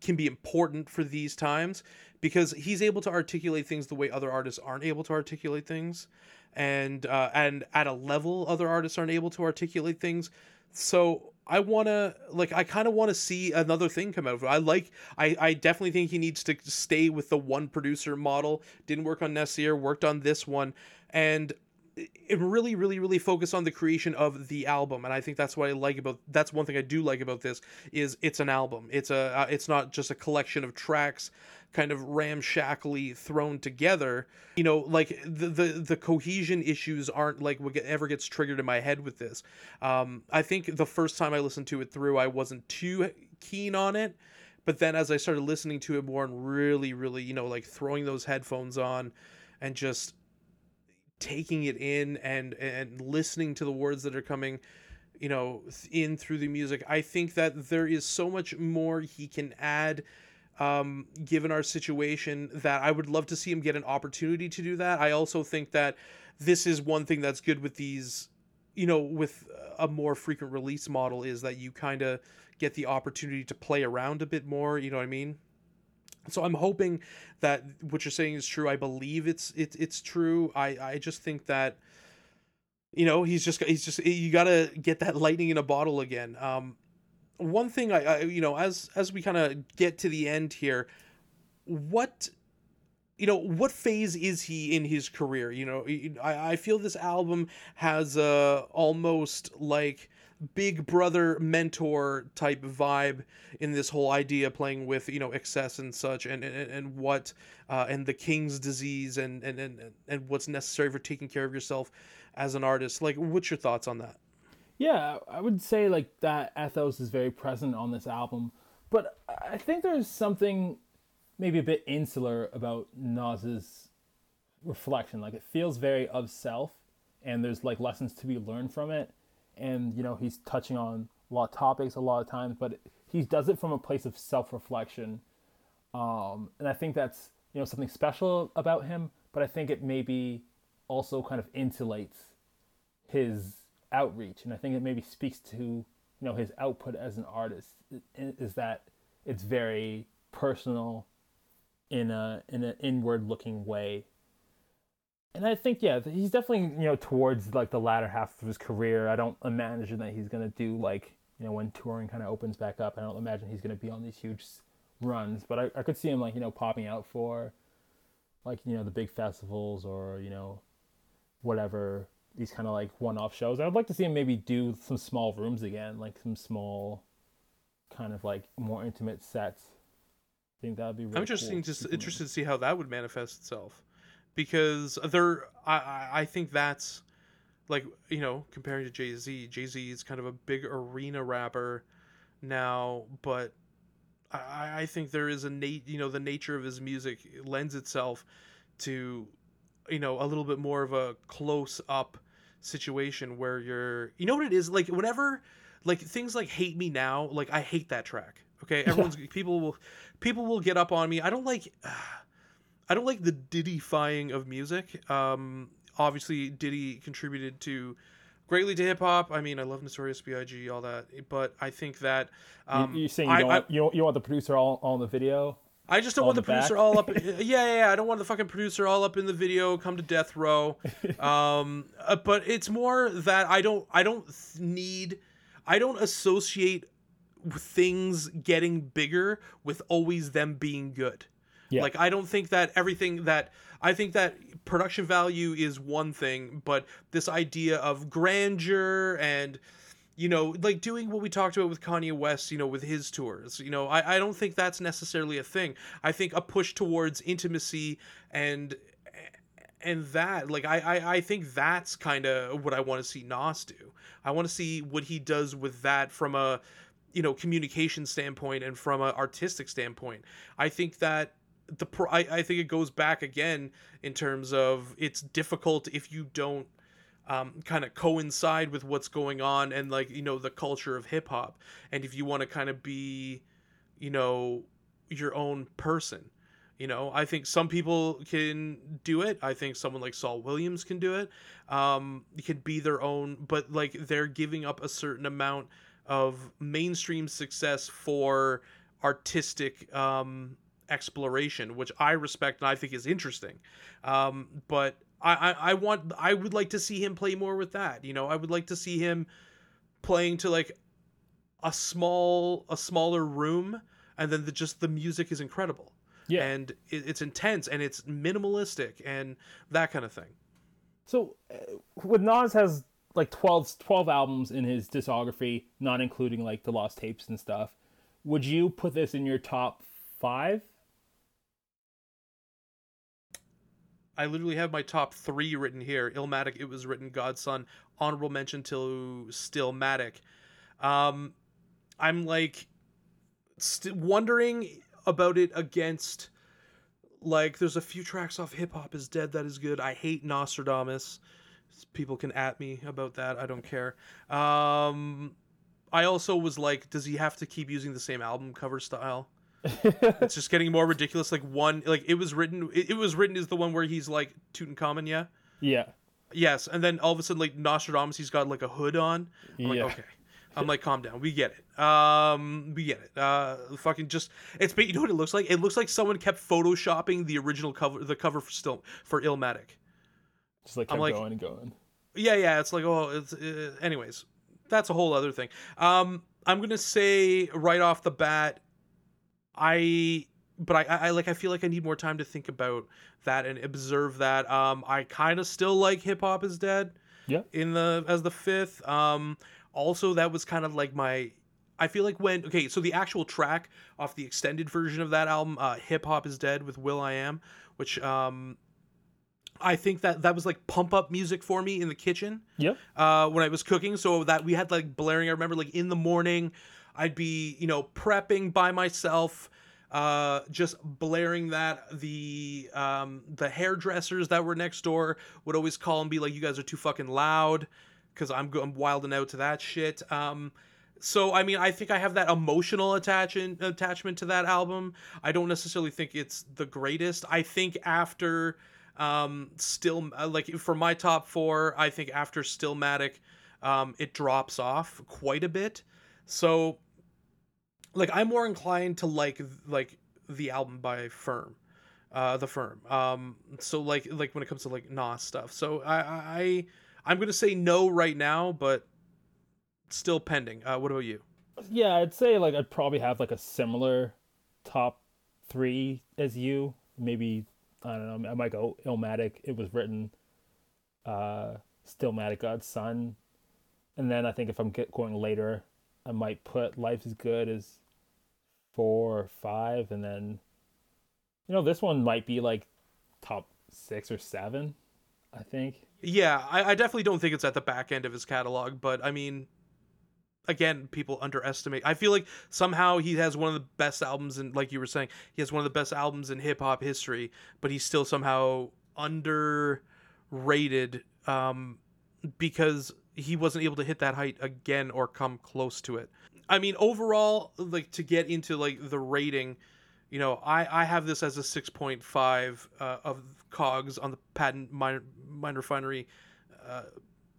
can be important for these times because he's able to articulate things the way other artists aren't able to articulate things. And uh, and at a level other artists aren't able to articulate things. So I want to like I kind of want to see another thing come out. I like I I definitely think he needs to stay with the one producer model. Didn't work on Nasir, worked on this one and it really really really focus on the creation of the album and i think that's what i like about that's one thing i do like about this is it's an album. It's a uh, it's not just a collection of tracks kind of ramshackly thrown together. You know like the the, the cohesion issues aren't like what ever gets triggered in my head with this. Um i think the first time i listened to it through i wasn't too keen on it but then as i started listening to it more and really really you know like throwing those headphones on and just taking it in and and listening to the words that are coming you know in through the music. I think that there is so much more he can add um, given our situation that i would love to see him get an opportunity to do that. I also think that this is one thing that's good with these you know with a more frequent release model is that you kind of get the opportunity to play around a bit more you know what i mean so I'm hoping that what you're saying is true. I believe it's it's it's true. I I just think that you know he's just he's just you got to get that lightning in a bottle again. Um, one thing I, I you know as as we kind of get to the end here, what you know what phase is he in his career? You know I I feel this album has a almost like big brother mentor type vibe in this whole idea playing with you know excess and such and and, and what uh, and the king's disease and, and and and what's necessary for taking care of yourself as an artist. Like what's your thoughts on that? Yeah i would say like that ethos is very present on this album. But i think there's something maybe a bit insular about nas's reflection. Like it feels very of self and there's like lessons to be learned from it and you know he's touching on a lot of topics a lot of times, but he does it from a place of self-reflection, um, and I think that's you know something special about him. But I think it maybe also kind of insulates his outreach, and I think it maybe speaks to you know his output as an artist is that it's very personal in a in an inward looking way and I think yeah, he's definitely you know towards like the latter half of his career. I don't imagine that he's gonna do like you know when touring kind of opens back up. I don't imagine he's gonna be on these huge runs, but I, I could see him like you know popping out for like you know the big festivals or you know whatever these kind of like one-off shows. I'd like to see him maybe do some small rooms again, like some small kind of like more intimate sets. I think that would be. Really I'm interesting, cool. just interested to see how that would manifest itself because there I I think that's like you know comparing to Jay Z, Jay Z is kind of a big arena rapper now, but I I think there is a nat you know the nature of his music lends itself to you know a little bit more of a close up situation where you're you know what it is? Like whenever like things like hate me now like I hate that track okay? [laughs] Everyone's people will people will get up on me. I don't like. [sighs] I don't like the Diddyfying of music. Um, obviously, Diddy contributed to greatly to hip hop. I mean, I love Notorious B.I.G. all that, but I think that um, you, you saying you I, don't, I, want, you, you want the producer all, all in the video? I just don't all want the the producer all up. [laughs] yeah, yeah, yeah. I don't want the fucking producer all up in the video. Come to death row. [laughs] Um, uh, but it's more that I don't. I don't need. I don't associate things getting bigger with always them being good. Yeah. Like I don't think that everything that I think that production value is one thing, but this idea of grandeur and you know, like doing what we talked about with Kanye West, you know, with his tours, you know, I, I don't think that's necessarily a thing. I think a push towards intimacy and and that like I I, I think that's kind of what I want to see Nas do. I want to see what he does with that from a you know communication standpoint and from an artistic standpoint. I think that the I, I think it goes back again in terms of it's difficult if you don't um, kind of coincide with what's going on and like you know the culture of hip hop and if you want to kind of be you know your own person you know? I think some people can do it. I think someone like saul williams can do it. Um can be their own but like they're giving up a certain amount of mainstream success for artistic um exploration which i respect and i think is interesting um but I, I i want i would like to see him play more with that you know i would like to see him playing to like a small a smaller room and then the, just the music is incredible Yeah. and it, it's intense and it's minimalistic and that kind of thing So, uh, with Nas has like 12, 12 albums in his discography, not including like the lost tapes and stuff. Would you put this in your top five? I literally have my top three written here. Illmatic, It Was Written, God's Son, honorable mention to Stillmatic. Um, I'm like st- wondering about it against like there's a few tracks off Hip Hop is Dead that is good. I hate Nostradamus. People can at me about that. I don't care. Um, I also was like, does he have to keep using the same album cover style? It's just getting more ridiculous. Like one, like it was written. It, it was written is the one where he's like Tutankhamun, yeah, Yeah. yes, and then all of a sudden like Nostradamus, he's got like a hood on. I'm Yeah. like, okay. I'm like, calm down. We get it. Um, we get it. Uh, fucking just it's. But you know what it looks like? It looks like someone kept photoshopping the original cover, the cover for still for Illmatic. Just like I'm like- going and going. Yeah, yeah. It's like, oh, it's. Uh, anyways, that's a whole other thing. Um, I'm gonna say right off the bat, I. But I, I, like. I feel like I need more time to think about that and observe that. Um, I kind of still like hip hop is dead. Yeah. In the as the fifth. Um, also that was kind of like my. I feel like when okay, so the actual track off the extended version of that album, uh, "Hip Hop Is Dead" with will.i.am, which um, I think that that was like pump up music for me in the kitchen Yeah. uh, when I was cooking. So that we had like blaring. I remember like in the morning, I'd be you know prepping by myself, uh, just blaring that. The um, the hairdressers that were next door would always call and be like, "You guys are too fucking loud," because I'm I'm wilding out to that shit. Um, so I mean, I think I have that emotional attachment attachment to that album. I don't necessarily think it's the greatest. I think after um still uh, like for my top 4, I think after Stillmatic um it drops off quite a bit. So like I'm more inclined to like like the album by Firm. Uh the Firm. Um so like like when it comes to like Nas stuff. So I I I'm to say no right now, but still pending. Uh what about you? Yeah, I'd say like I'd probably have like a similar top three as you. Maybe I don't know. I might go Illmatic. It was written. Uh, Stillmatic, God's Son, and then I think if I'm get going later, I might put Life is Good as four or five, and then you know this one might be like top six or seven. I think. Yeah, I, I definitely don't think it's at the back end of his catalog, but I mean, again, people underestimate. I feel like somehow he has one of the best albums, and like you were saying, he has one of the best albums in hip hop history, but he's still somehow underrated um, because he wasn't able to hit that height again or come close to it. I mean, overall, like to get into like the rating, You know, I I have this as a 6.5 uh, of cogs on the patent mine, Mind Refinery uh,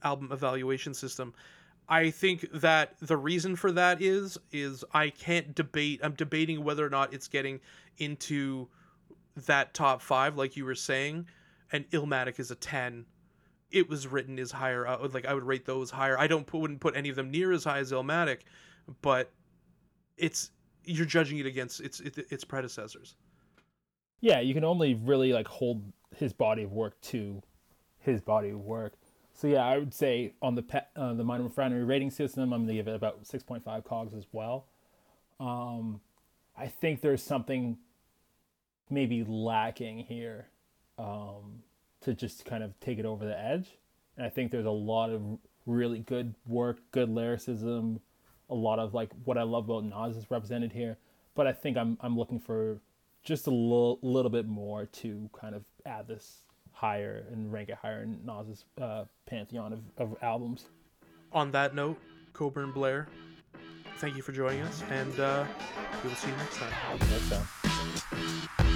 album evaluation system. I think that the reason for that is is I can't debate. I'm debating whether or not it's getting into that top five, like you were saying, and Illmatic is a ten. It was written is higher. I would, like I would rate those higher. I don't put, wouldn't put any of them near as high as Illmatic, but it's you're judging it against its its, predecessors. Yeah, you can only really like hold his body of work to his body of work. So yeah, I would say on the pe- uh, the Mind Refinery rating system, I'm gonna give it about 6.5 cogs as well. Um, I think there's something maybe lacking here um, to just kind of take it over the edge, and I think there's a lot of really good work, good lyricism, a lot of like what I love about Nas is represented here. But I think I'm I'm looking for just a little little bit more to kind of add this higher and rank it higher in Nas's uh, pantheon of, of albums. On that note, Coburn Blair, thank you for joining us, and uh, we will see you next time. Next time.